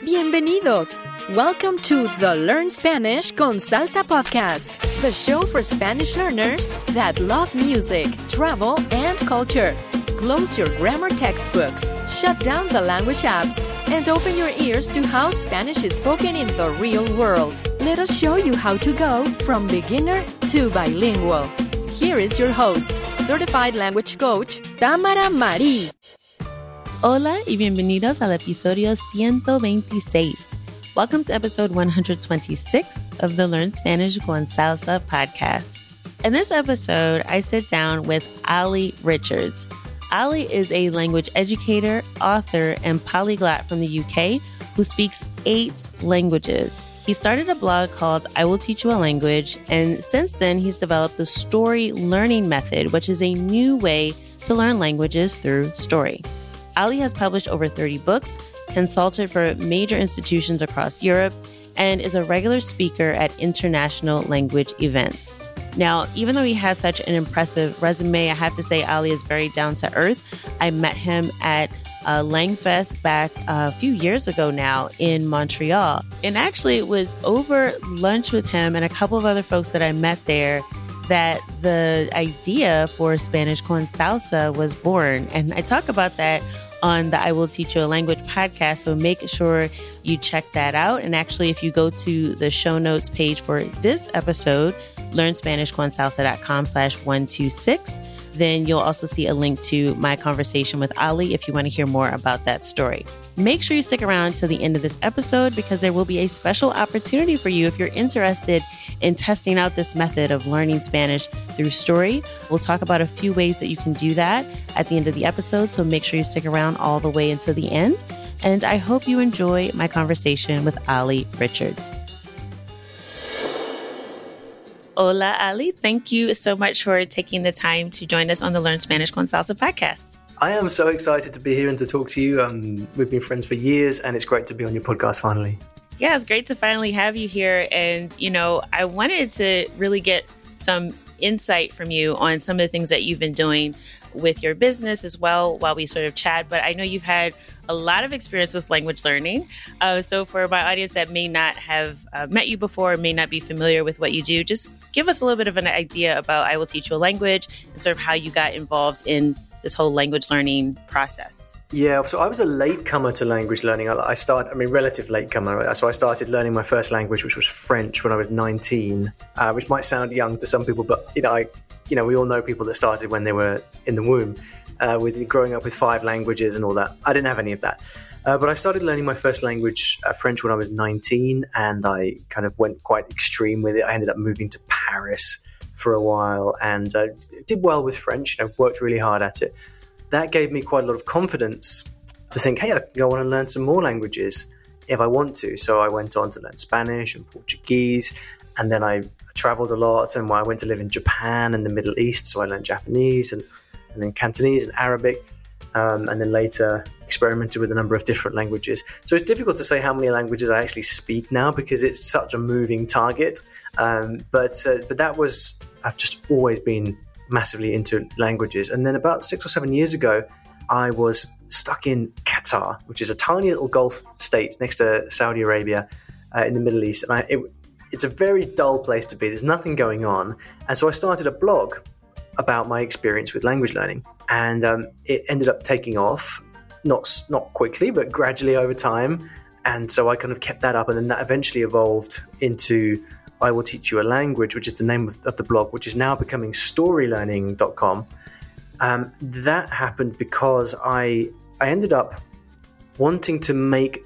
Bienvenidos. Welcome to the Learn Spanish con Salsa podcast, the show for Spanish learners that love music, travel, and culture. Close your grammar textbooks, shut down the language apps, and open your ears to how Spanish is spoken in the real world. Let us show you how to go from beginner to bilingual. Here is your host, certified language coach, Tamara Marie. Hola y bienvenidos al episodio 126. Welcome to episode 126 of the Learn Spanish con Salsa podcast. In this episode, I sit down with Olly Richards. Olly is a language educator, author, and polyglot from the UK who speaks eight languages. He started a blog called I Will Teach You a Language, and since then, he's developed the story learning method, which is a new way to learn languages through story. Olly has published over 30 books, consulted for major institutions across Europe, and is a regular speaker at international language events. Now, even though he has such an impressive resume, I have to say Olly is very down to earth. I met him at uh, Langfest back a few years ago now in Montreal. And actually, it was over lunch with him and a couple of other folks that I met there that the idea for Spanish con salsa was born. And I talk about that on the I Will Teach You a Language podcast. So make sure you check that out. And actually, if you go to the show notes page for this episode, learnspanishconsalsa.com slash 126, then you'll also see a link to my conversation with Olly if you want to hear more about that story. Make sure you stick around to the end of this episode because there will be a special opportunity for you if you're interested in testing out this method of learning Spanish through story. We'll talk about a few ways that you can do that at the end of the episode, so make sure you stick around all the way until the end. And I hope you enjoy my conversation with Olly Richards. Hola, Olly. Thank you so much for taking the time to join us on the Learn Spanish con Salsa podcast. I am so excited to be here and to talk to you. Um, we've been friends for years, and it's great to be on your podcast finally. Yeah, it's great to finally have you here. And, you know, I wanted to really get some insight from you on some of the things that you've been doing with your business as well while we sort of chat. But I know you've had a lot of experience with language learning. Uh, so, for my audience that may not have uh, met you before, may not be familiar with what you do, just give us a little bit of an idea about I Will Teach You a Language and sort of how you got involved in this whole language learning process. Yeah, so I was a late comer to language learning. I started, I mean, relative late comer. So I started learning my first language, which was French, when I was 19, uh, which might sound young to some people, but you know, I, you know, we all know people that started when they were in the womb, uh, with growing up with five languages and all that. I didn't have any of that. Uh, but I started learning my first language, uh, French, when I was 19, and I kind of went quite extreme with it. I ended up moving to Paris for a while and uh, did well with French. You know, worked really hard at it that gave me quite a lot of confidence to think, hey, I can go on and learn some more languages if I want to. So I went on to learn Spanish and Portuguese, and then I traveled a lot. And I went to live in Japan and the Middle East, so I learned Japanese and, and then Cantonese and Arabic, um, and then later experimented with a number of different languages. So it's difficult to say how many languages I actually speak now because it's such a moving target. Um, but uh, but that was I've just always been massively into languages. And then about six or seven years ago, I was stuck in Qatar, which is a tiny little Gulf state next to Saudi Arabia uh, in the Middle East. And I, it, it's a very dull place to be. There's nothing going on. And so I started a blog about my experience with language learning. And um, it ended up taking off, not, not quickly, but gradually over time. And so I kind of kept that up. And then that eventually evolved into I Will Teach You a Language, which is the name of, of the blog, which is now becoming storylearning.com. Um, that happened because I I ended up wanting to make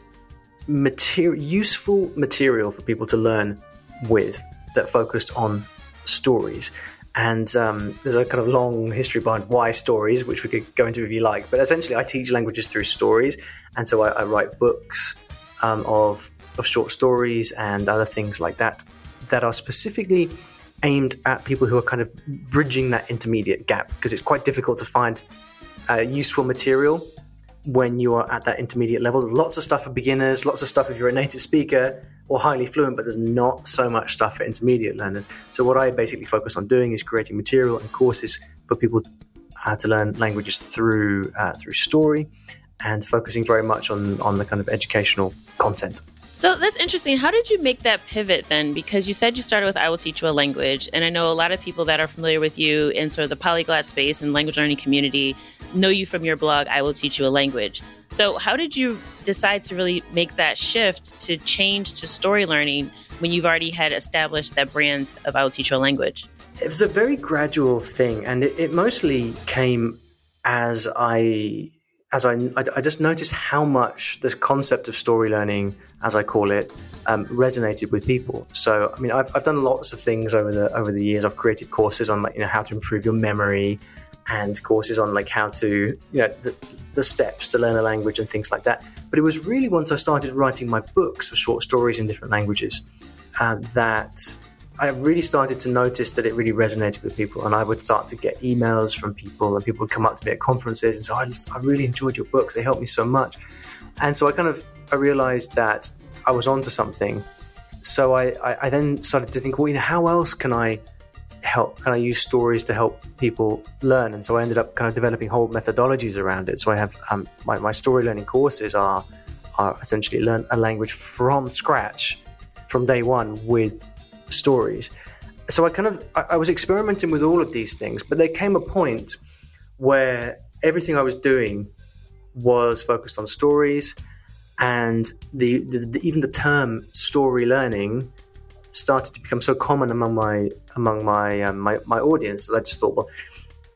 material, useful material for people to learn with that focused on stories. And um, there's a kind of long history behind why stories, which we could go into if you like. But essentially, I teach languages through stories, and so I, I write books um, of of short stories and other things like that that are specifically aimed at people who are kind of bridging that intermediate gap because it's quite difficult to find uh, useful material when you are at that intermediate level. Lots of stuff for beginners, lots of stuff if you're a native speaker or highly fluent, but there's not so much stuff for intermediate learners. So, what I basically focus on doing is creating material and courses for people uh, to learn languages through uh, through story and focusing very much on on the kind of educational content. So that's interesting. How did you make that pivot then? Because you said you started with I Will Teach You a Language. And I know a lot of people that are familiar with you in sort of the polyglot space and language learning community know you from your blog, I Will Teach You a Language. So, how did you decide to really make that shift to change to story learning when you've already had established that brand of I Will Teach You a Language? It was a very gradual thing, and it, it mostly came as I as I, I, just noticed how much this concept of story learning, as I call it, um, resonated with people. So, I mean, I've, I've done lots of things over the over the years. I've created courses on like you know how to improve your memory, and courses on like how to you know the, the steps to learn a language and things like that. But it was really once I started writing my books of short stories in different languages uh, that I really started to notice that it really resonated with people, and I would start to get emails from people, and people would come up to me at conferences and say, oh, "I really enjoyed your books; they helped me so much." And so I kind of I realized that I was onto something. So I, I, I then started to think, well, you know, how else can I help? Can I use stories to help people learn? And so I ended up kind of developing whole methodologies around it. So I have um, my, my story learning courses are are essentially learn a language from scratch from day one with stories. So I kind of I, I was experimenting with all of these things, but there came a point where everything I was doing was focused on stories, and the, the, the, even the term story learning started to become so common among my among my um, my, my audience that I just thought, well,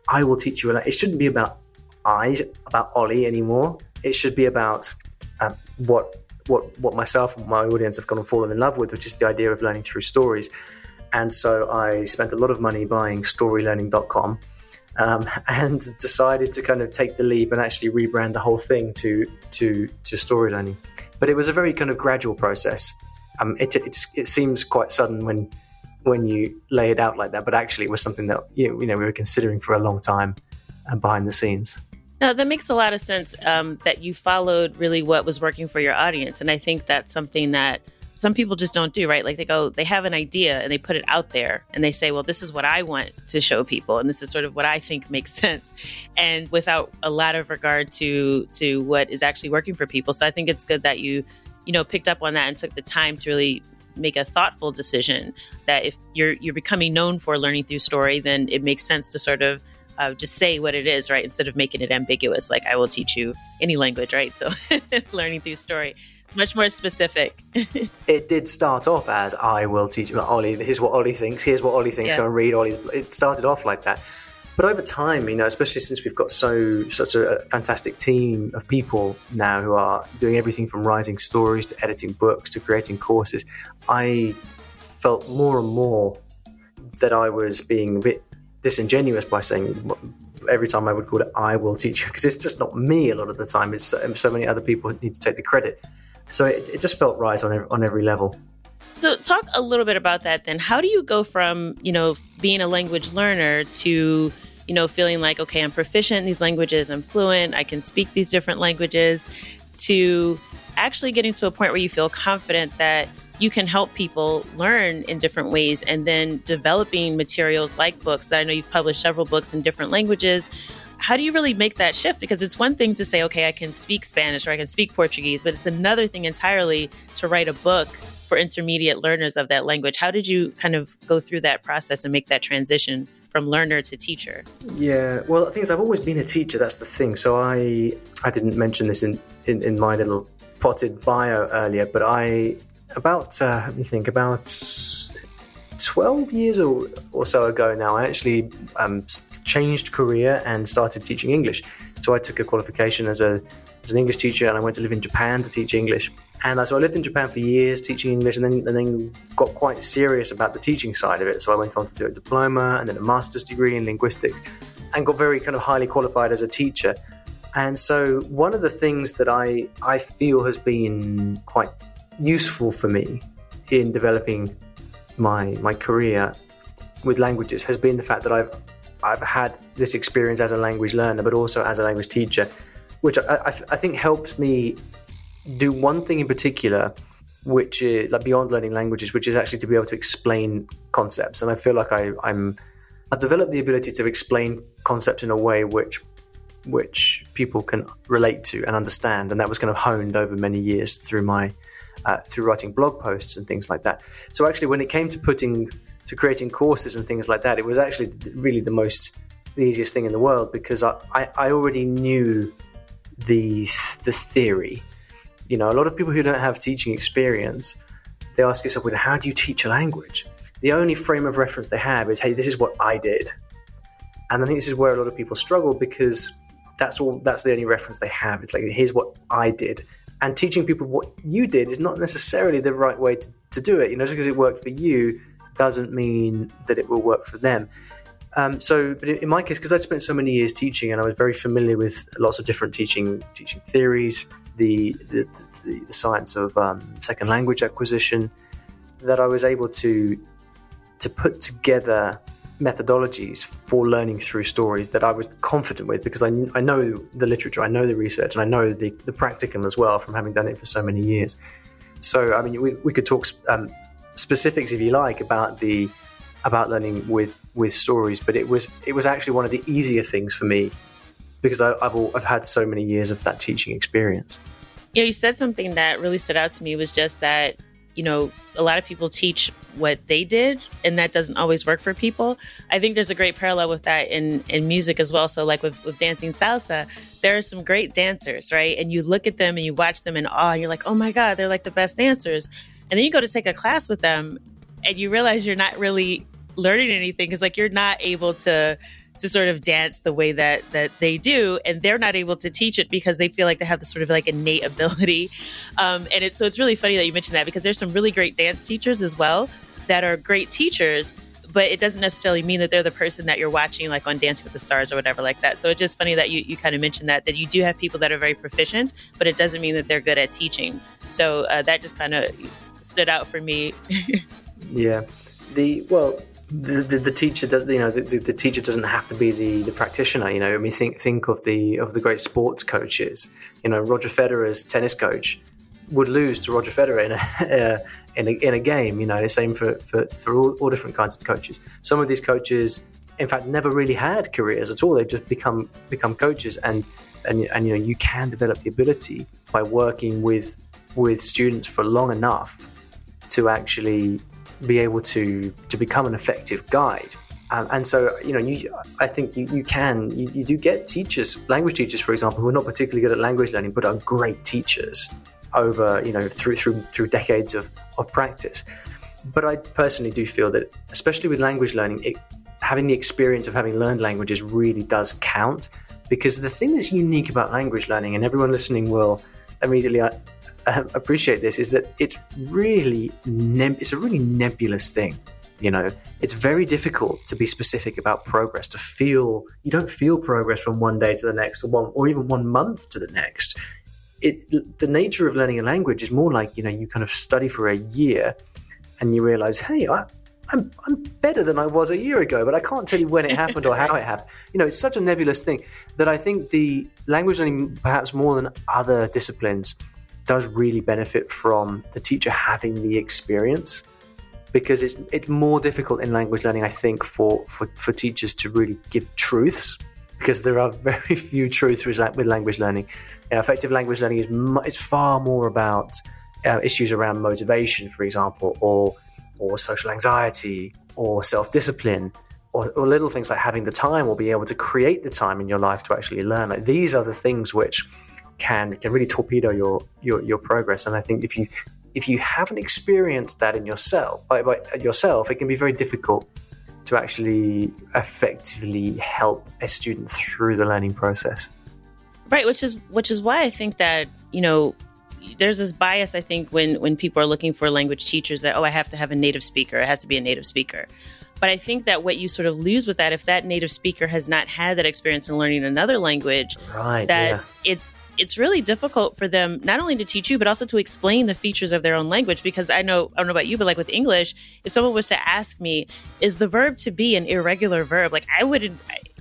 I will teach you. It shouldn't be about I about Olly anymore. It should be about um, what what what myself and my audience have gone and fallen in love with, which is the idea of learning through stories. And so I spent a lot of money buying storylearning.com um, and decided to kind of take the leap and actually rebrand the whole thing to to to story learning. But it was a very kind of gradual process. Um, it, it, it seems quite sudden when when you lay it out like that, but actually it was something that you know, we were considering for a long time and uh, behind the scenes. No, that makes a lot of sense um, that you followed really what was working for your audience. And I think that's something that some people just don't do, right? Like they go, they have an idea and they put it out there and they say, well, this is what I want to show people. And this is sort of what I think makes sense. And without a lot of regard to, to what is actually working for people. So I think it's good that you, you know, picked up on that and took the time to really make a thoughtful decision that if you're, you're becoming known for learning through story, then it makes sense to sort of uh, just say what it is, right? Instead of making it ambiguous, like I will teach you any language, right? So learning through story, much more specific. it did start off as I will teach you, Olly. This is what Olly thinks. Here's what Olly thinks. Yeah. Go and read Olly's. It started off like that. But over time, you know, especially since we've got so such a fantastic team of people now who are doing everything from writing stories to editing books to creating courses, I felt more and more that I was being a bit disingenuous by saying every time I would call it "I will teach you" because it's just not me a lot of the time. It's so, many other people who need to take the credit. So it, it just felt right on every, on every level. So talk a little bit about that then. How do you go from you know being a language learner to you know feeling like okay I'm proficient in these languages, I'm fluent, I can speak these different languages, to actually getting to a point where you feel confident that you can help people learn in different ways and then developing materials like books that I know you've published several books in different languages. How do you really make that shift? Because it's one thing to say, okay, I can speak Spanish or I can speak Portuguese, but it's another thing entirely to write a book for intermediate learners of that language. How did you kind of go through that process and make that transition from learner to teacher? Yeah, well, the thing is, I've always been a teacher. That's the thing. So I, I didn't mention this in, in, in my little potted bio earlier, but I about uh, let me think about 12 years or, or so ago now i actually um, changed career and started teaching english so i took a qualification as a as an english teacher and i went to live in japan to teach english. And so i lived in japan for years teaching english and then and then got quite serious about the teaching side of it. So i went on to do a diploma and then a master's degree in linguistics and got very kind of highly qualified as a teacher. And so one of the things that i i feel has been quite useful for me in developing my my career with languages has been the fact that I've I've had this experience as a language learner, but also as a language teacher, which I, I, I think helps me do one thing in particular, which is like beyond learning languages, which is actually to be able to explain concepts. And I feel like I, I'm I've developed the ability to explain concepts in a way which which people can relate to and understand, and that was kind of honed over many years through my uh, through writing blog posts and things like that. So actually, when it came to putting to creating courses and things like that, it was actually really the most the easiest thing in the world because I, I, I already knew the the theory. You know, a lot of people who don't have teaching experience, they ask yourself, well, how do you teach a language? The only frame of reference they have is, hey, this is what I did. And I think this is where a lot of people struggle because that's all that's the only reference they have. It's like here's what I did and teaching people what you did is not necessarily the right way to, to do it. You know, just because it worked for you doesn't mean that it will work for them. Um, so, but in my case, because I'd spent so many years teaching and I was very familiar with lots of different teaching teaching theories, the the, the, the science of um, second language acquisition, that I was able to to put together methodologies for learning through stories that I was confident with because I, I know the literature, I know the research, and I know the, the practicum as well from having done it for so many years. So, I mean, we, we could talk um, specifics if you like about the about learning with with stories, but it was it was actually one of the easier things for me because I, have I've had so many years of that teaching experience. Yeah, you said something that really stood out to me was just that you know, a lot of people teach what they did, and that doesn't always work for people. I think there's a great parallel with that in, in music as well. So, like with, with dancing salsa, there are some great dancers, right? And you look at them and you watch them in awe, and you're like, oh my God, they're like the best dancers. And then you go to take a class with them, and you realize you're not really learning anything because, like, you're not able to to sort of dance the way that that they do and they're not able to teach it because they feel like they have this sort of like innate ability um, and it's so it's really funny that you mentioned that because there's some really great dance teachers as well that are great teachers but it doesn't necessarily mean that they're the person that you're watching like on Dancing with the Stars or whatever like that. So it's just funny that you, you kind of mentioned that that you do have people that are very proficient, but it doesn't mean that they're good at teaching. So uh, that just kind of stood out for me. yeah. The well, the, the, the, teacher does you know the, the, teacher doesn't have to be the, the practitioner you know. I mean think think of the of the great sports coaches. You know Roger Federer's tennis coach would lose to Roger Federer in a, uh, in a, in a game you know same for for, for all, all different kinds of coaches. Some of these coaches in fact never really had careers at all. They've just become become coaches and and, and you know you can develop the ability by working with with students for long enough to actually be able to to become an effective guide. Um, and so, you know, you, I think you, you can, you, you do get teachers, language teachers, for example, who are not particularly good at language learning, but are great teachers over, you know, through through through decades of, of practice. But I personally do feel that, especially with language learning, it, having the experience of having learned languages really does count. Because the thing that's unique about language learning, and everyone listening will immediately uh, appreciate this is that it's really neb- it's a really nebulous thing you know it's very difficult to be specific about progress to feel you don't feel progress from one day to the next or one or even one month to the next it the nature of learning a language is more like you know you kind of study for a year and you realize hey I, I'm, I'm better than I was a year ago, but I can't tell you when it happened or how it happened. You know, it's such a nebulous thing that I think the language learning, perhaps more than other disciplines, does really benefit from the teacher having the experience because it's it's more difficult in language learning, I think, for, for, for teachers to really give truths because there are very few truths with language learning. You know, effective language learning is is far more about uh, issues around motivation, for example, or or social anxiety, or self discipline, or, or, little things like having the time or being able to create the time in your life to actually learn. Like these are the things which can can really torpedo your your, your progress. And I think if you if you haven't experienced that in yourself by, by yourself, it can be very difficult to actually effectively help a student through the learning process. Right, which is which is why I think that you know there's this bias I think when when people are looking for language teachers that oh I have to have a native speaker, it has to be a native speaker. But I think that what you sort of lose with that, if that native speaker has not had that experience in learning another language, right, that yeah. it's it's really difficult for them not only to teach you but also to explain the features of their own language. Because i know i don't know about you but like with english if someone was to ask me is the verb to be an irregular verb? Like i wouldn't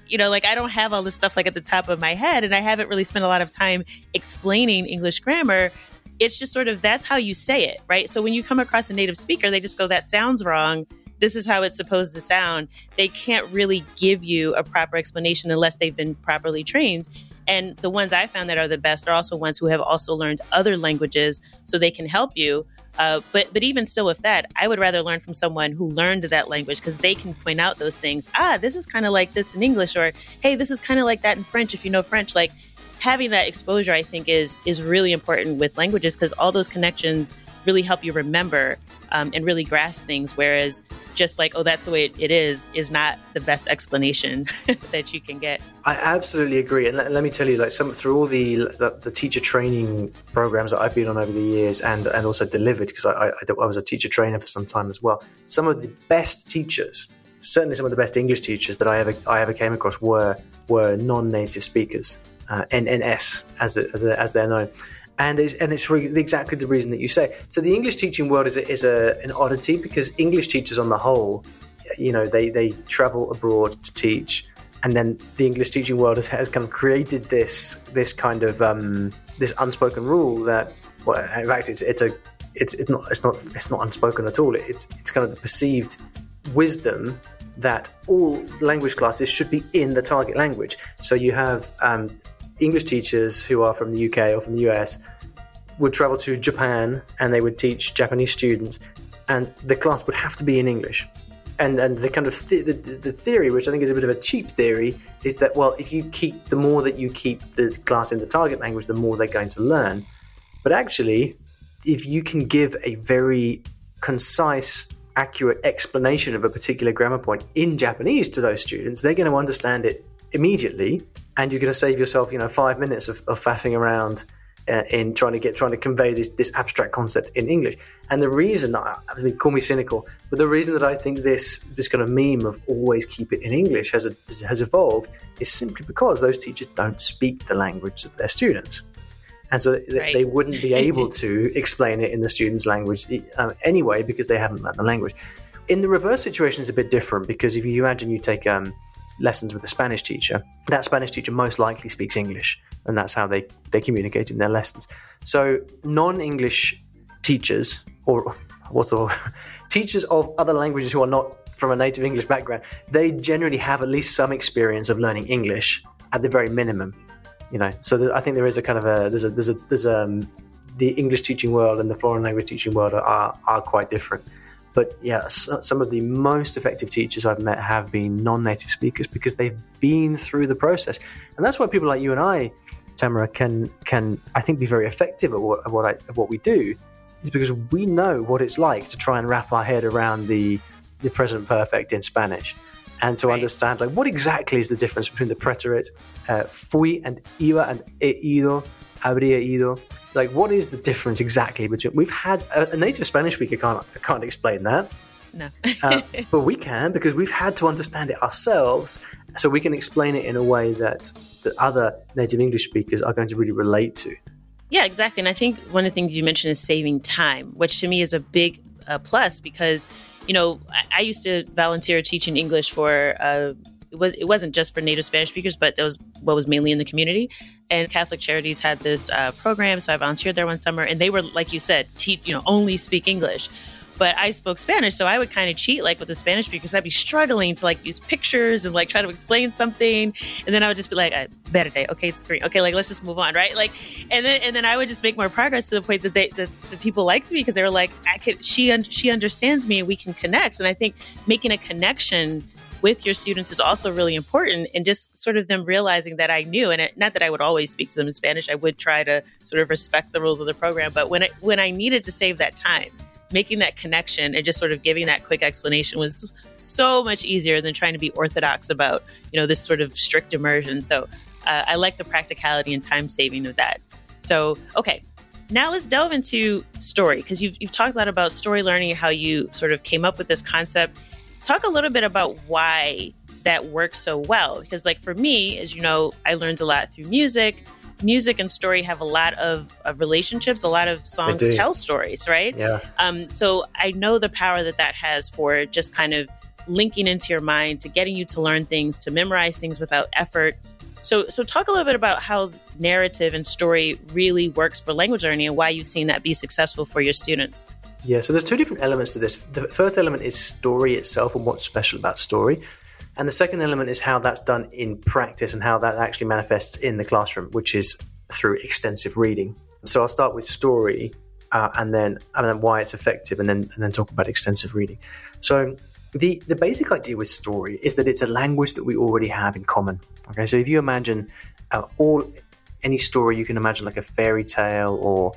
you know like i don't have all this stuff like at the top of my head and i haven't really spent a lot of time explaining english grammar. It's just sort of that's how you say it right? So when you come across a native speaker they just go that sounds wrong. This is how it's supposed to sound, they can't really give you a proper explanation unless they've been properly trained. And the ones I found that are the best are also ones who have also learned other languages so they can help you. Uh, but but even still with that, I would rather learn from someone who learned that language because they can point out those things. Ah, this is kind of like this in English, or hey, this is kind of like that in French. If you know French, like having that exposure, I think is is really important with languages because all those connections really help you remember um, and really grasp things. Whereas just like, oh, that's the way it is, is not the best explanation that you can get. I absolutely agree. And let, let, me tell you, like some through all the, the, the teacher training programs that I've been on over the years and, and also delivered, because I, I, I was a teacher trainer for some time as well. Some of the best teachers, certainly some of the best English teachers that I ever I ever came across were were non-native speakers, uh, NNS as, as, as they're known and it's, and it's exactly the reason that you say. So the English teaching world is a, is a, an oddity because English teachers on the whole, you know, they, they travel abroad to teach, and then the English teaching world has, has kind of created this this kind of um, this unspoken rule that, well, in fact, it's it's a it's it's not it's not it's not unspoken at all. It's it's kind of the perceived wisdom that all language classes should be in the target language. So you have um, English teachers who are from the UK or from the US would travel to Japan and they would teach Japanese students, and the class would have to be in English. And, and the kind of th- the, the theory, which I think is a bit of a cheap theory, is that well, if you keep the more that you keep the class in the target language, the more they're going to learn. But actually, if you can give a very concise, accurate explanation of a particular grammar point in Japanese to those students, they're going to understand it immediately, and you're going to save yourself, you know, five minutes of, of faffing around uh, in trying to get trying to convey this this abstract concept in English. And the reason, I I mean, call me cynical, but the reason that I think this this kind of meme of always keep it in English has a, has evolved is simply because those teachers don't speak the language of their students. And so right. they wouldn't be able to explain it in the student's language uh, anyway because they haven't learned the language. In the reverse situation, it's a bit different because if you imagine you take um, lessons with a Spanish teacher, that Spanish teacher most likely speaks English, and that's how they, they communicate in their lessons. So, non English teachers, or what's the teachers of other languages who are not from a native English background, they generally have at least some experience of learning English at the very minimum. You know, so I think there is a kind of a there's a there's a there's a um, the English teaching world and the foreign language teaching world are are quite different. But yeah, some of the most effective teachers I've met have been non-native speakers because they've been through the process, and that's why people like you and I, Tamara, can can I think be very effective at what at what, I, at what we do, is because we know what it's like to try and wrap our head around the the present perfect in Spanish, and to right. understand like what exactly is the difference between the preterite uh, fui and iba and he ido, habría ido, like what is the difference exactly between we've had a, a native spanish speaker can't can't explain that. No. Uh, but we can because we've had to understand it ourselves so we can explain it in a way that the other native english speakers are going to really relate to. Yeah exactly. And i think one of the things you mentioned is saving time which to me is a big uh, plus because you know I, I, used to volunteer teaching english for uh, it was it wasn't just for native Spanish speakers, but that was what was mainly in the community. And Catholic Charities had this uh, program, so I volunteered there one summer, and they were like you said, you know, only speak English. But I spoke Spanish, so I would kind of cheat like with the Spanish speakers. I'd be struggling to like use pictures and like try to explain something, and then I would just be like, "Better day. okay, it's green, okay, like let's just move on, right?" Like, and then and then I would just make more progress to the point that they that the people liked me because they were like, "I could, she un- she understands me, and we can connect." And I think making a connection with your students is also really important and just sort of them realizing that I knew and it, not that I would always speak to them in Spanish I would try to sort of respect the rules of the program but when it when I needed to save that time making that connection and just sort of giving that quick explanation was so much easier than trying to be orthodox about you know this sort of strict immersion. So uh, I like the practicality and time saving of that. So okay now let's delve into story because you've, you've talked a lot about story learning how you sort of came up with this concept Talk a little bit about why that works so well. Because, like, for me, as you know, I learned a lot through music. Music and story have a lot of, of relationships. A lot of songs tell stories, right? Yeah. Um, so I know the power that that has for just kind of linking into your mind, to getting you to learn things, to memorize things without effort. So, so talk a little bit about how narrative and story really works for language learning and why you've seen that be successful for your students. Yeah, so there's two different elements to this. The first element is story itself and what's special about story. And the second element is how that's done in practice and how that actually manifests in the classroom, which is through extensive reading. So I'll start with story uh, and then and then why it's effective and then and then talk about extensive reading. So the the basic idea with story is that it's a language that we already have in common. Okay, so if you imagine uh, all any story you can imagine like a fairy tale or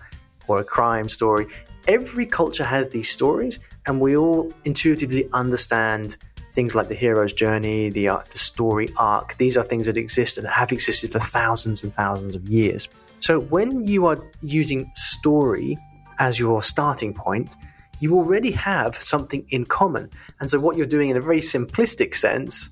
or a crime story, every culture has these stories, and we all intuitively understand things like the hero's journey, the uh, the story arc. These are things that exist and have existed for thousands and thousands of years. So when you are using story as your starting point, you already have something in common. And so what you're doing in a very simplistic sense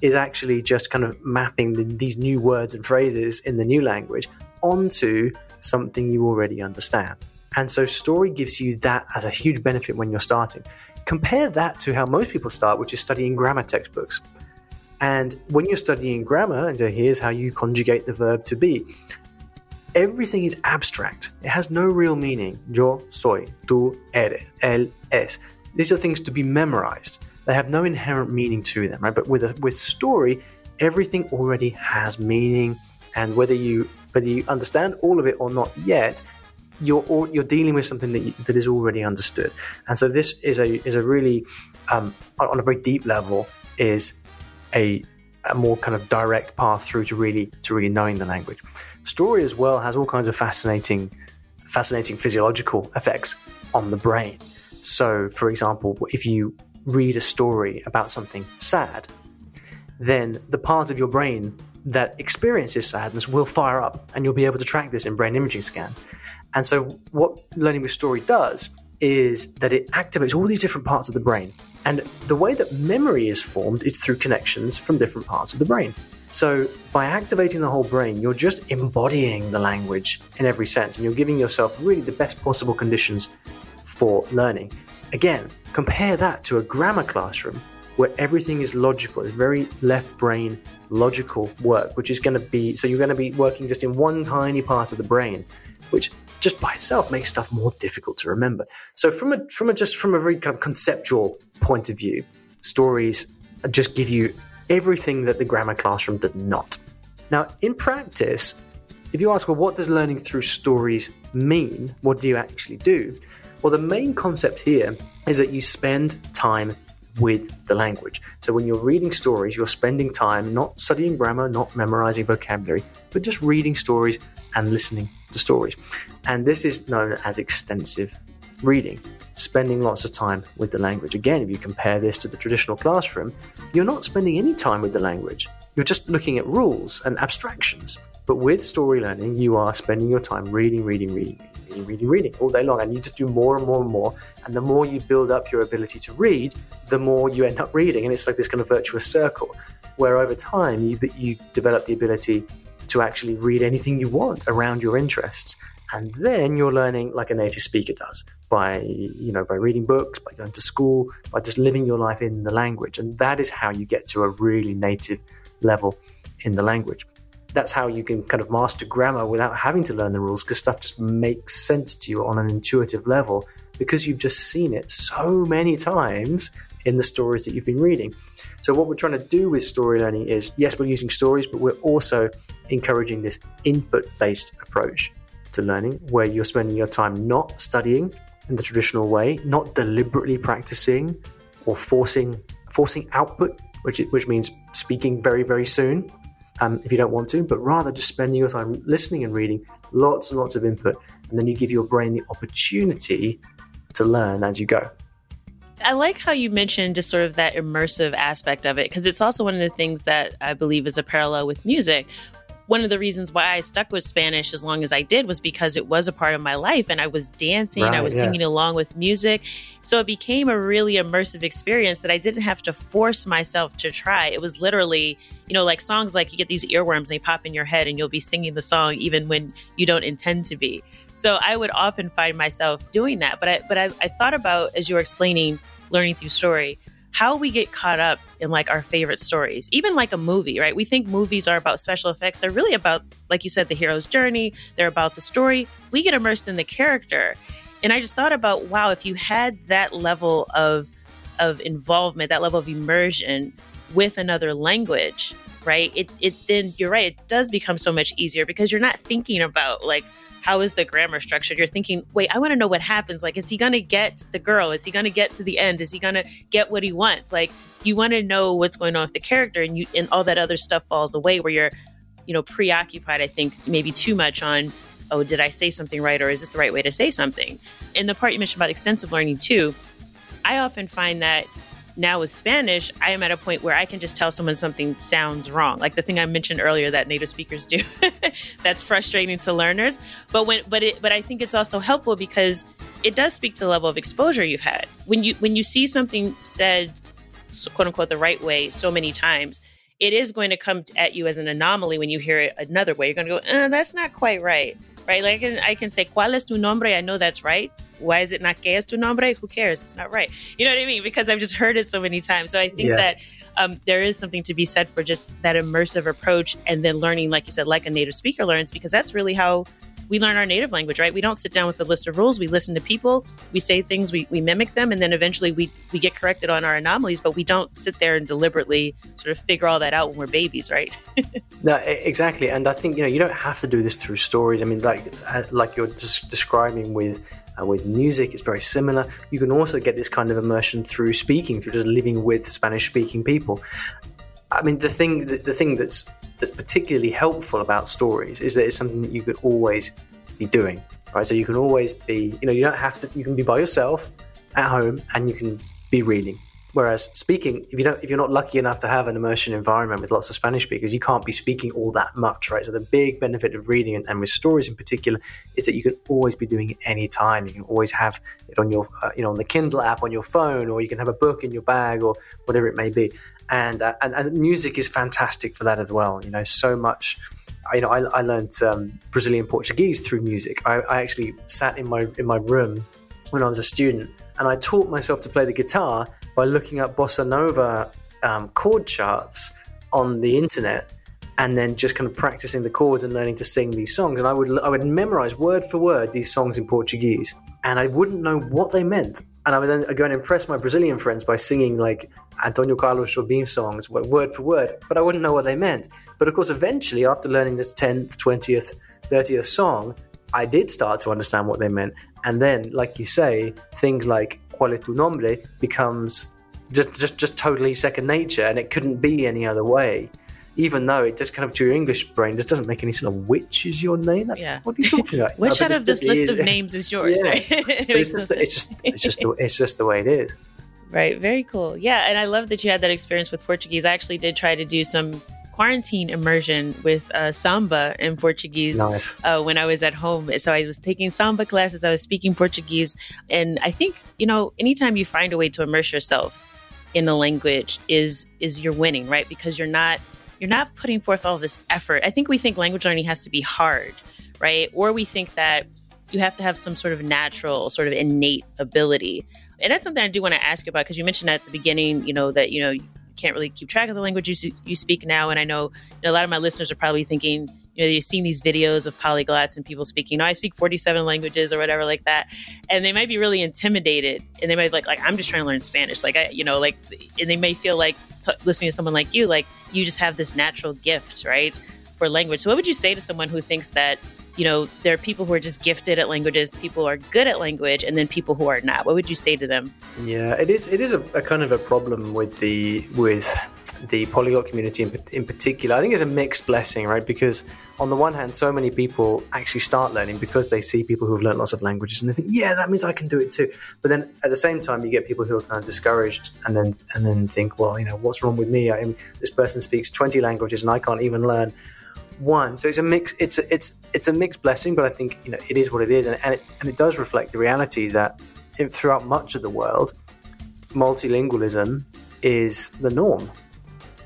is actually just kind of mapping the, these new words and phrases in the new language onto something you already understand. And so story gives you that as a huge benefit when you're starting. Compare that to how most people start, which is studying grammar textbooks. And when you're studying grammar, and here's how you conjugate the verb to be, everything is abstract. It has no real meaning. Yo soy, tú eres, él es. These are things to be memorized. They have no inherent meaning to them, right? But with a, with story, everything already has meaning, and whether you whether you understand all of it or not yet, you're you're dealing with something that you, that is already understood, and so this is a is a really um, on a very deep level is a a more kind of direct path through to really to really knowing the language. Story as well has all kinds of fascinating fascinating physiological effects on the brain. So, for example, if you read a story about something sad, then the part of your brain that experiences sadness will fire up and you'll be able to track this in brain imaging scans. And so, what learning with story does is that it activates all these different parts of the brain. And the way that memory is formed is through connections from different parts of the brain. So, by activating the whole brain, you're just embodying the language in every sense, and you're giving yourself really the best possible conditions for learning. Again, compare that to a grammar classroom where everything is logical. It's very left brain logical work, which is going to be so you're going to be working just in one tiny part of the brain, which just by itself makes stuff more difficult to remember. So from a from a just from a very kind of conceptual point of view, stories just give you everything that the grammar classroom does not. Now, in practice, if you ask, well, what does learning through stories mean? What do you actually do? Well, the main concept here is that you spend time with the language. So when you're reading stories, you're spending time not studying grammar, not memorizing vocabulary, but just reading stories and listening to stories. And this is known as extensive reading, spending lots of time with the language. Again, if you compare this to the traditional classroom, you're not spending any time with the language. You're just looking at rules and abstractions. But with story learning, you are spending your time reading, reading, reading, reading, reading, reading all day long. And you just do more and more and more. And the more you build up your ability to read, the more you end up reading. And it's like this kind of virtuous circle where over time you, you develop the ability to actually read anything you want around your interests. And then you're learning like a native speaker does by, you know, by reading books, by going to school, by just living your life in the language. And that is how you get to a really native level in the language that's how you can kind of master grammar without having to learn the rules because stuff just makes sense to you on an intuitive level because you've just seen it so many times in the stories that you've been reading. So, what we're trying to do with story learning is yes, we're using stories, but we're also encouraging this input based approach to learning where you're spending your time not studying in the traditional way, not deliberately practicing or forcing forcing output, which which means speaking very very soon um, if you don't want to, but rather just spending your time listening and reading lots and lots of input, and then you give your brain the opportunity to learn as you go. I like how you mentioned just sort of that immersive aspect of it because it's also one of the things that I believe is a parallel with music, one of the reasons why I stuck with Spanish as long as I did was because it was a part of my life and I was dancing, right, I was yeah. singing along with music. So it became a really immersive experience that I didn't have to force myself to try. It was literally, you know, like songs like you get these earworms they pop in your head and you'll be singing the song even when you don't intend to be. So I would often find myself doing that. But I but I, I thought about as you were explaining learning through story how we get caught up in like our favorite stories, even like a movie, right? We think movies are about special effects. They're really about, like you said, the hero's journey. They're about the story. We get immersed in the character. And I just thought about, wow, if you had that level of of involvement, that level of immersion with another language, right? It it then you're right, it does become so much easier because you're not thinking about like how is the grammar structured? You're thinking, wait, I want to know what happens. Like, is he going to get the girl? Is he going to get to the end? Is he going to get what he wants? Like, you want to know what's going on with the character, and you and all that other stuff falls away where you're, you know, preoccupied. I think maybe too much on, oh, did I say something right, or is this the right way to say something? And the part you mentioned about extensive learning too, I often find that now with Spanish, I am at a point where I can just tell someone something sounds wrong. Like the thing I mentioned earlier that native speakers do. That's frustrating to learners. But when but it but I think it's also helpful because it does speak to the level of exposure you've had. When you when you see something said quote unquote the right way so many times, it is going to come at you as an anomaly when you hear it another way. You're going to go, uh, that's not quite right right? Like I can, I can say, ¿Cuál es tu nombre? I know that's right. Why is it not ¿Qué es tu nombre? Who cares? It's not right. You know what I mean? Because I've just heard it so many times. So I think yeah. that um, there is something to be said for just that immersive approach and then learning, like you said, like a native speaker learns, because that's really how we learn our native language, right? We don't sit down with a list of rules. We listen to people, we say things, we, we mimic them, and then eventually we, we get corrected on our anomalies, but we don't sit there and deliberately sort of figure all that out when we're babies, right? no, exactly. And I think, you know, you don't have to do this through stories. I mean, like, uh, like you're just describing with uh, with music, it's very similar. You can also get this kind of immersion through speaking, through just living with Spanish speaking people. I mean, the thing, the, the thing that's that's particularly helpful about stories is that it's something that you could always be doing, right? So you can always be, you know, you don't have to, you can be by yourself at home and you can be reading. Whereas speaking, if you don't, if you're not lucky enough to have an immersion environment with lots of Spanish speakers, you can't be speaking all that much, right? So the big benefit of reading and, and with stories in particular is that you can always be doing it any time. You can always have it on your, uh, you know, on the Kindle app on your phone, or you can have a book in your bag, or whatever it may be and, uh, and and music is fantastic for that as well. You know, so much. You know, I, I learned um, Brazilian Portuguese through music. I, I actually sat in my in my room when I was a student, and I taught myself to play the guitar by looking up bossa nova um, chord charts on the internet and then just kind of practicing the chords and learning to sing these songs. And I would I would memorize word for word these songs in Portuguese, and I wouldn't know what they meant. And I would then go and impress my Brazilian friends by singing like Antonio Carlos Jobim songs word for word, but I wouldn't know what they meant. But of course, eventually, after learning this 10th, 20th, 30th song, I did start to understand what they meant. And then, like you say, things like ¿Cuál es tu nombre? becomes just, just, just totally second nature, and it couldn't be any other way even though it just kind of to your English brain just doesn't make any sort of which is your name. yeah. What are you talking about? which no, out of this list is, of names is yours? Yeah. Right? it's, just, it's just it's just the, it's just the way it is. Right. Very cool. Yeah, and I love that you had that experience with Portuguese. I actually did try to do some quarantine immersion with uh, samba in Portuguese nice. uh, when I was at home. So I was taking samba classes. I was speaking Portuguese, and I think you know, anytime you find a way to immerse yourself in a language, is is you're winning, right? Because you're not you're not putting forth all this effort. I think we think language learning has to be hard, right? Or we think that you have to have some sort of natural, sort of innate ability. And that's something I do want to ask you about because you mentioned at the beginning, you know, that, you know, you can't really keep track of the language you, you speak now. And I know, you know a lot of my listeners are probably thinking, you know, you've seen these videos of polyglots and people speaking, no, I speak 47 languages or whatever like that. And they might be really intimidated and they might be like, like, I'm just trying to learn Spanish. Like, I, you know, like, and they may feel like t- listening to someone like you, like you just have this natural gift, right? For language. So what would you say to someone who thinks that, you know, there are people who are just gifted at languages, people who are good at language, and then people who are not? What would you say to them? Yeah, it is. It is a, a kind of a problem with the with the polyglot community in, in particular. I think it's a mixed blessing, right? Because on the one hand, so many people actually start learning because they see people who've learned lots of languages and they think, yeah, that means I can do it too. But then at the same time, you get people who are kind of discouraged and then and then think, well, you know, what's wrong with me? I this person speaks 20 languages and I can't even learn one. So it's a mix. It's a, it's it's a mixed blessing, but I think you know it is what it is, and and it, and it does reflect the reality that throughout much of the world, multilingualism is the norm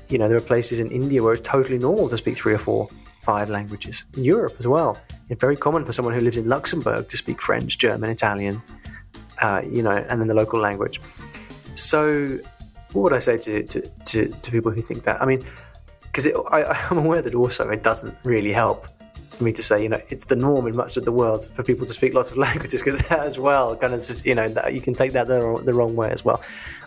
you know, there are places in India where it's totally normal to speak three or four, five languages. In Europe as well, it's very common for someone who lives in Luxembourg to speak French, German, Italian, uh, you know, and then the local language. So, what would I say to, to, to, to people who think that? I mean, because I'm aware that also it doesn't really help for me to say, you know, it's the norm in much of the world for people to speak lots of languages because that as well kind of, you know, you can take that the, the wrong way as well.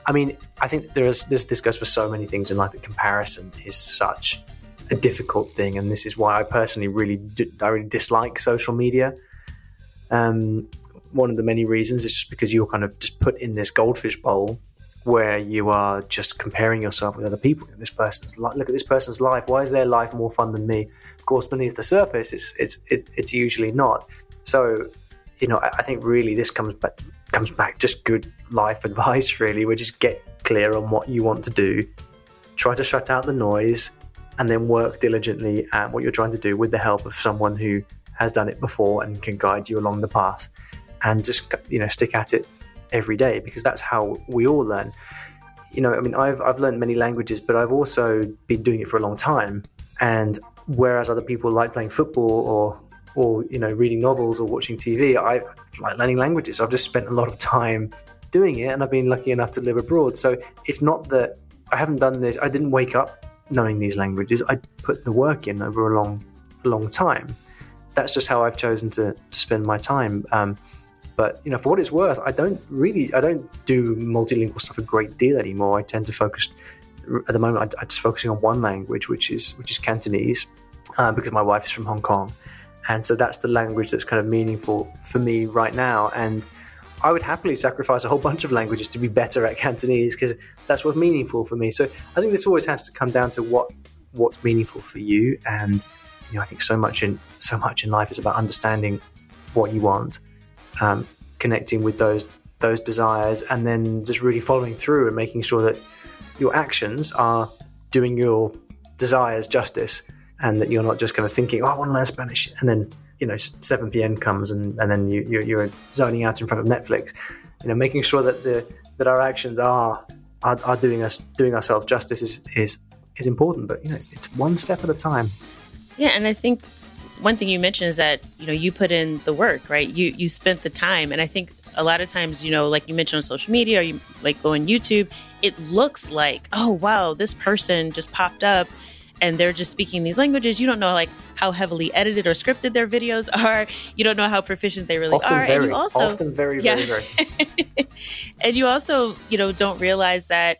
I mean, I think there is this. This goes for so many things in life. That comparison is such a difficult thing, and this is why I personally really, I really dislike social media. Um, one of the many reasons is just because you're kind of just put in this goldfish bowl where you are just comparing yourself with other people. This person's look at this person's life. Why is their life more fun than me? Of course, beneath the surface, it's it's it's, it's usually not. So, you know, I, I think really this comes back comes back just good life advice. Really, we just get clear on what you want to do, try to shut out the noise, and then work diligently at what you're trying to do with the help of someone who has done it before and can guide you along the path. And just you know, stick at it every day because that's how we all learn. You know, I mean, I've I've learned many languages, but I've also been doing it for a long time. And whereas other people like playing football or or you know reading novels or watching TV, I like learning languages. I've just spent a lot of time doing it, and I've been lucky enough to live abroad. So it's not that I haven't done this. I didn't wake up knowing these languages. I put the work in over a long, long time. That's just how I've chosen to to spend my time. Um, but you know, for what it's worth, I don't really, I don't do multilingual stuff a great deal anymore. I tend to focus at the moment. I, am just focusing on one language, which is which is Cantonese, uh, because my wife is from Hong Kong, and so that's the language that's kind of meaningful for me right now. And I would happily sacrifice a whole bunch of languages to be better at Cantonese because that's what's meaningful for me. So I think this always has to come down to what what's meaningful for you. And you know, I think so much in so much in life is about understanding what you want um, connecting with those those desires, and then just really following through and making sure that your actions are doing your desires justice, and that you're not just kind of thinking, "Oh, I want to learn Spanish," and then you know 7 p.m. comes and, and then you, you're, you're zoning out in front of Netflix. You know, making sure that the that our actions are are, are doing us doing ourselves justice is is is important. But you know, it's, it's one step at a time. Yeah, and I think one thing you mentioned is that you know you put in the work, right? You you spent the time, and I think a lot of times, you know, like you mentioned on social media or you like go on YouTube, it looks like, oh wow, this person just popped up and they're just speaking these languages. You don't know like how heavily edited or scripted their videos are. You don't know how proficient they really often are. Very, and you also often very, yeah. very, very. and you also, you know, don't realize that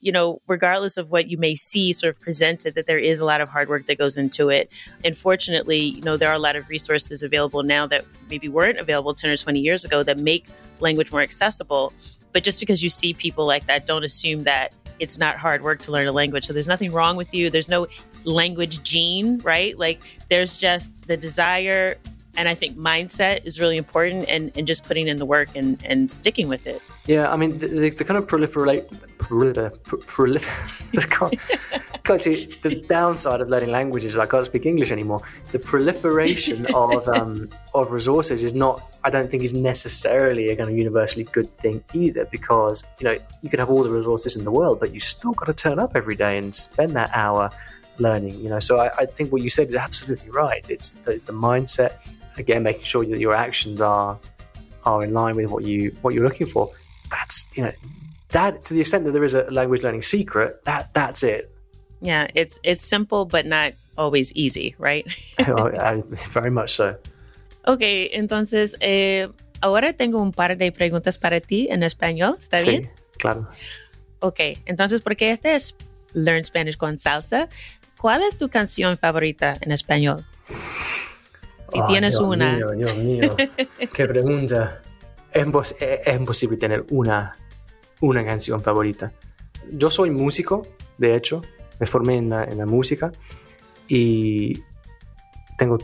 you know, regardless of what you may see sort of presented, that there is a lot of hard work that goes into it. And fortunately, you know, there are a lot of resources available now that maybe weren't available 10 or 20 years ago that make language more accessible. But just because you see people like that, don't assume that it's not hard work to learn a language. So there's nothing wrong with you. There's no language gene, right? Like there's just the desire and I think mindset is really important and, and just putting in the work and, and sticking with it. Yeah, I mean, the, the, the kind of proliferate, prolifer, prolifer, the downside of learning languages is I can't speak English anymore. The proliferation of um, of resources is not, I don't think, is necessarily a kind of universally good thing either because, you know, you can have all the resources in the world, but you still got to turn up every day and spend that hour learning, you know. So I, I think what you said is absolutely right. It's the, the mindset, again making sure that your actions are are in line with what you what you're looking for. That's you know that to the extent that there is a language learning secret that that's it. Yeah it's it's simple but not always easy right? Oh, very much so. Okay entonces eh, ahora tengo un par de preguntas para ti en español está sí, bien? claro. Ok entonces porque este es Learn Spanish con salsa ¿cuál es tu canción favorita en español? Si tienes Dios una. Mío, Dios mío, qué pregunta. Es, impos- es- imposible tener una, una canción favorita. Yo soy músico, de hecho, me formé en la, en la música y tengo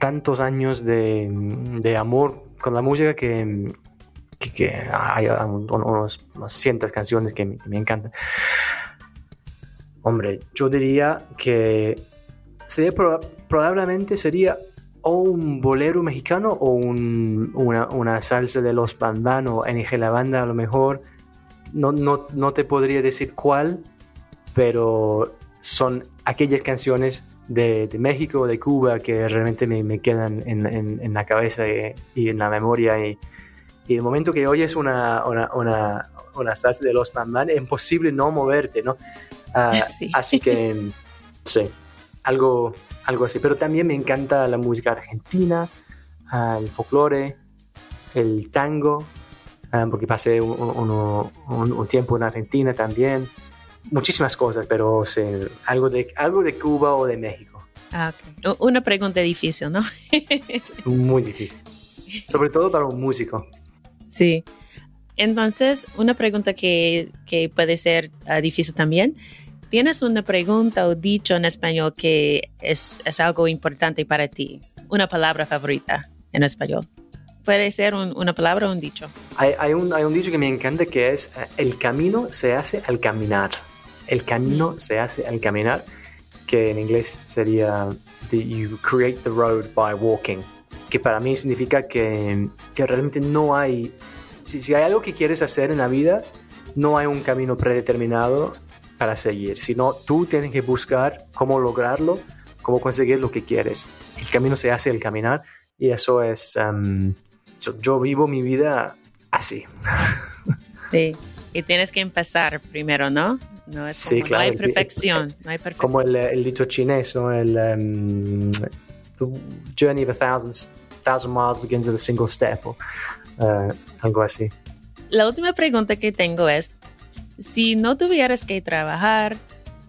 tantos años de, de amor con la música que, que, que hay unos, unas cientos canciones que me, que me encantan. Hombre, yo diría que sería proba- probablemente sería o un bolero mexicano o un- una, una salsa de los bandanos en la banda a lo mejor no, no, no te podría decir cuál pero son aquellas canciones de, de México o de Cuba que realmente me, me quedan en, en- en la cabeza y, y en la memoria y, y el momento que oyes una, una, una, una salsa de los bandanos es imposible no moverte ¿no? Ah, Sí. así que sí algo algo así. Pero también me encanta la música argentina, ah, el folclore, el tango, ah, porque pasé un, un, tiempo en Argentina también. Muchísimas cosas, pero algo, de, algo de Cuba o de México. Ah, Una pregunta difícil, ¿no? Muy difícil. Sobre todo para un músico. Sí. Entonces, una pregunta que, que puede ser difícil también ¿Tienes una pregunta o dicho en español que es, es algo importante para ti? Una palabra favorita en español. Puede ser una palabra o un dicho. Hay, hay, un, hay un dicho que me encanta que es eh, el camino se hace al caminar. El camino se hace al caminar, que en inglés sería you create the road by walking, que para mí significa que, que realmente no hay, si, si hay algo que quieres hacer en la vida, no hay un camino predeterminado para seguir, sino tú tienes que buscar cómo lograrlo, cómo conseguir lo que quieres. El camino se hace al caminar y eso es, em, yo, vivo mi vida así. Sí, y tienes que empezar primero, ¿no? No, es sí, claro, no hay perfección, no hay perfección. Como el, dicho chinés, ¿no? El um, journey of a thousand, thousand miles begins with a single step, o uh, algo así. La última pregunta que tengo es, si no tuvieras que trabajar,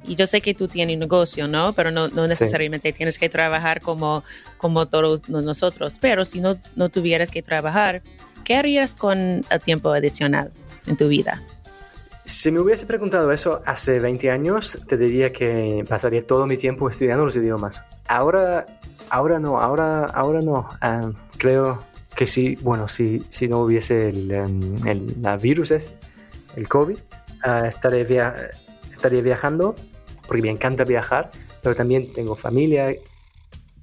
y yo sé que tú tienes un negocio, ¿no? Pero no, no necesariamente tienes que trabajar como, como todos nosotros, pero si no, no tuvieras que trabajar, ¿qué harías con el tiempo adicional en tu vida? Si me hubiese preguntado eso hace 20 años, te diría que pasaría todo mi tiempo estudiando los idiomas. Ahora, ahora no, ahora, ahora no. Ah, creo que sí, bueno, si, si no hubiese el, em, el, la virus, el COVID, estaré, estaría viajando, porque me encanta viajar, pero también tengo familia,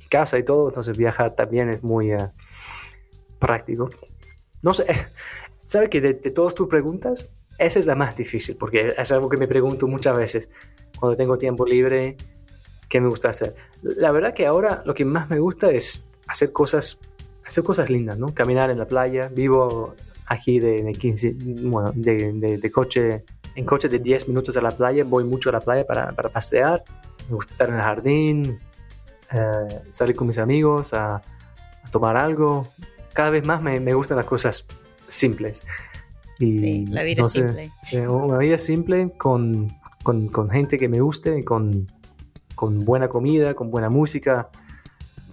casa y todo, entonces viajar también es muy eh, práctico. No sé, ¿sabes que de, todas tus preguntas, esa es la más difícil, porque es algo que me pregunto muchas veces cuando tengo tiempo libre, ¿qué me gusta hacer? La verdad que ahora lo que más me gusta es hacer cosas, hacer cosas lindas, ¿no? Caminar en la playa, vivo aquí de, 15, bueno, de, de coche en coche de 10 minutos a la playa, voy mucho a la playa para, para pasear, me gusta estar en el jardín, eh, salir con mis amigos a, tomar algo. Cada vez más me, me gustan las cosas simples. Y, la vida simple. una vida simple con, con, con, gente que me guste, con, con buena comida, con buena música.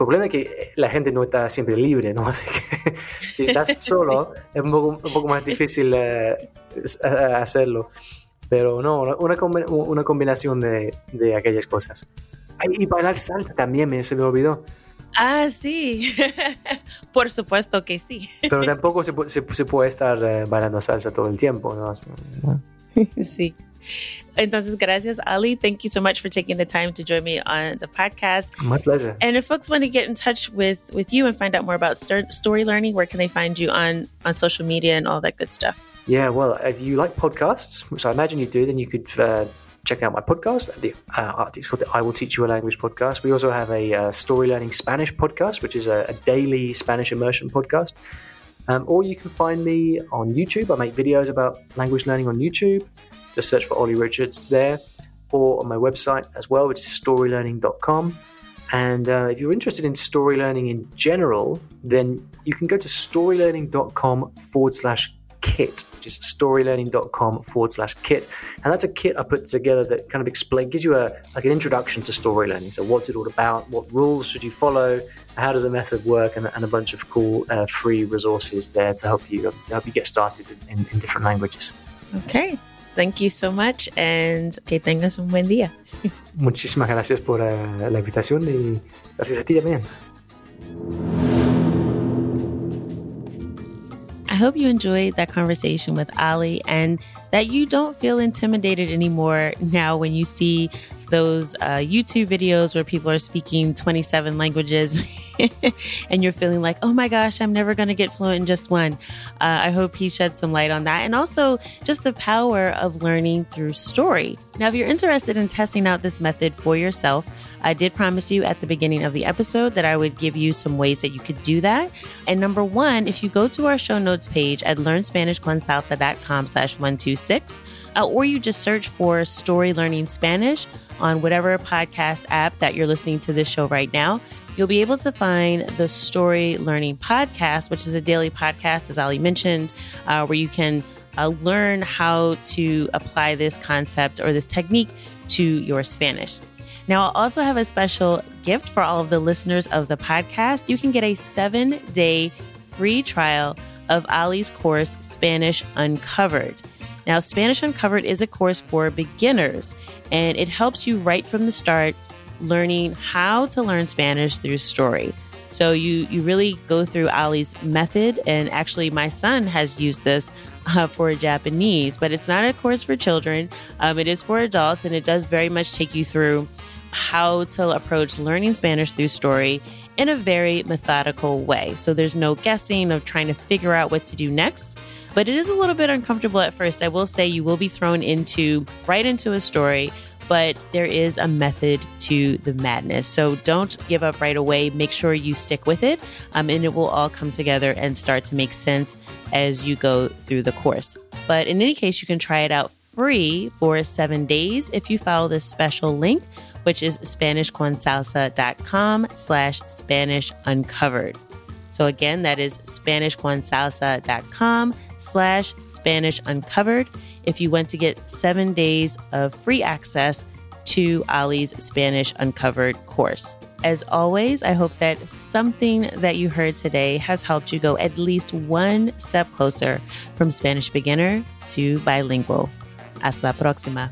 El problema es que la gente no está siempre libre, ¿no? Así que si estás solo es un poco, un poco más difícil eh, hacerlo. Pero no, una, una combinación de, de aquellas cosas. Y bailar salsa también, me se me olvidó. Ah, sí. Por supuesto que sí. Pero tampoco se, se, se puede estar eh, bailando salsa todo el tiempo, ¿no? sí. Entonces, gracias, Olly. Thank you so much for taking the time to join me on the podcast. My pleasure. And if folks want to get in touch with with you and find out more about story learning, where can they find you on on social media and all that good stuff? Yeah, well, if you like podcasts, which I imagine you do, then you could uh, check out my podcast. The, uh, it's called the I Will Teach You a Language podcast. We also have a uh, story learning Spanish podcast, which is a, a daily Spanish immersion podcast. Um, or you can find me on YouTube. I make videos about language learning on YouTube. Just search for Olly Richards there, or on my website as well, which is storylearning.com. And uh, if you're interested in story learning in general, then you can go to storylearning.com forward slash kit, which is storylearning.com forward slash kit. And that's a kit I put together that kind of explain, gives you a like an introduction to story learning. So what's it all about? What rules should you follow? How does the method work? And, and a bunch of cool uh, free resources there to help you to help you get started in, in, in different languages. Okay. Thank you so much and que tengas un buen día. Muchísimas gracias por uh, la invitación y gracias a ti también. Hope you enjoyed that conversation with Olly and that you don't feel intimidated anymore now when you see those uh, YouTube videos where people are speaking 27 languages and you're feeling like, oh my gosh, I'm never going to get fluent in just one. Uh, I hope he shed some light on that. And also just the power of learning through story. Now, if you're interested in testing out this method for yourself, I did promise you at the beginning of the episode that I would give you some ways that you could do that. And number one, if you go to our show notes page at learnspanishconsalsa.com slash 126, uh, or you just search for Story Learning Spanish on whatever podcast app that you're listening to this show right now, you'll be able to find the Story Learning Podcast, which is a daily podcast, as Olly mentioned, uh, where you can uh, learn how to apply this concept or this technique to your Spanish. Now, I'll also have a special gift for all of the listeners of the podcast. You can get a seven day free trial of Olly's course, Spanish Uncovered. Now, Spanish Uncovered is a course for beginners, and it helps you right from the start learning how to learn Spanish through story. So you you really go through Olly's method, and actually, my son has used this uh, for Japanese, but it's not a course for children. Um, it is for adults, and it does very much take you through how to approach learning Spanish through story in a very methodical way. So there's no guessing of trying to figure out what to do next. But it is a little bit uncomfortable at first. I will say you will be thrown into right into a story, but there is a method to the madness. So don't give up right away. Make sure you stick with it, um, and it will all come together and start to make sense as you go through the course. But in any case, you can try it out free for seven days if you follow this special link which is SpanishConsalsa.com slash Spanish Uncovered. So again, that is SpanishConsalsa.com slash Spanish Uncovered if you want to get seven days of free access to Olly's Spanish Uncovered course. As always, I hope that something that you heard today has helped you go at least one step closer from Spanish beginner to bilingual. Hasta la próxima.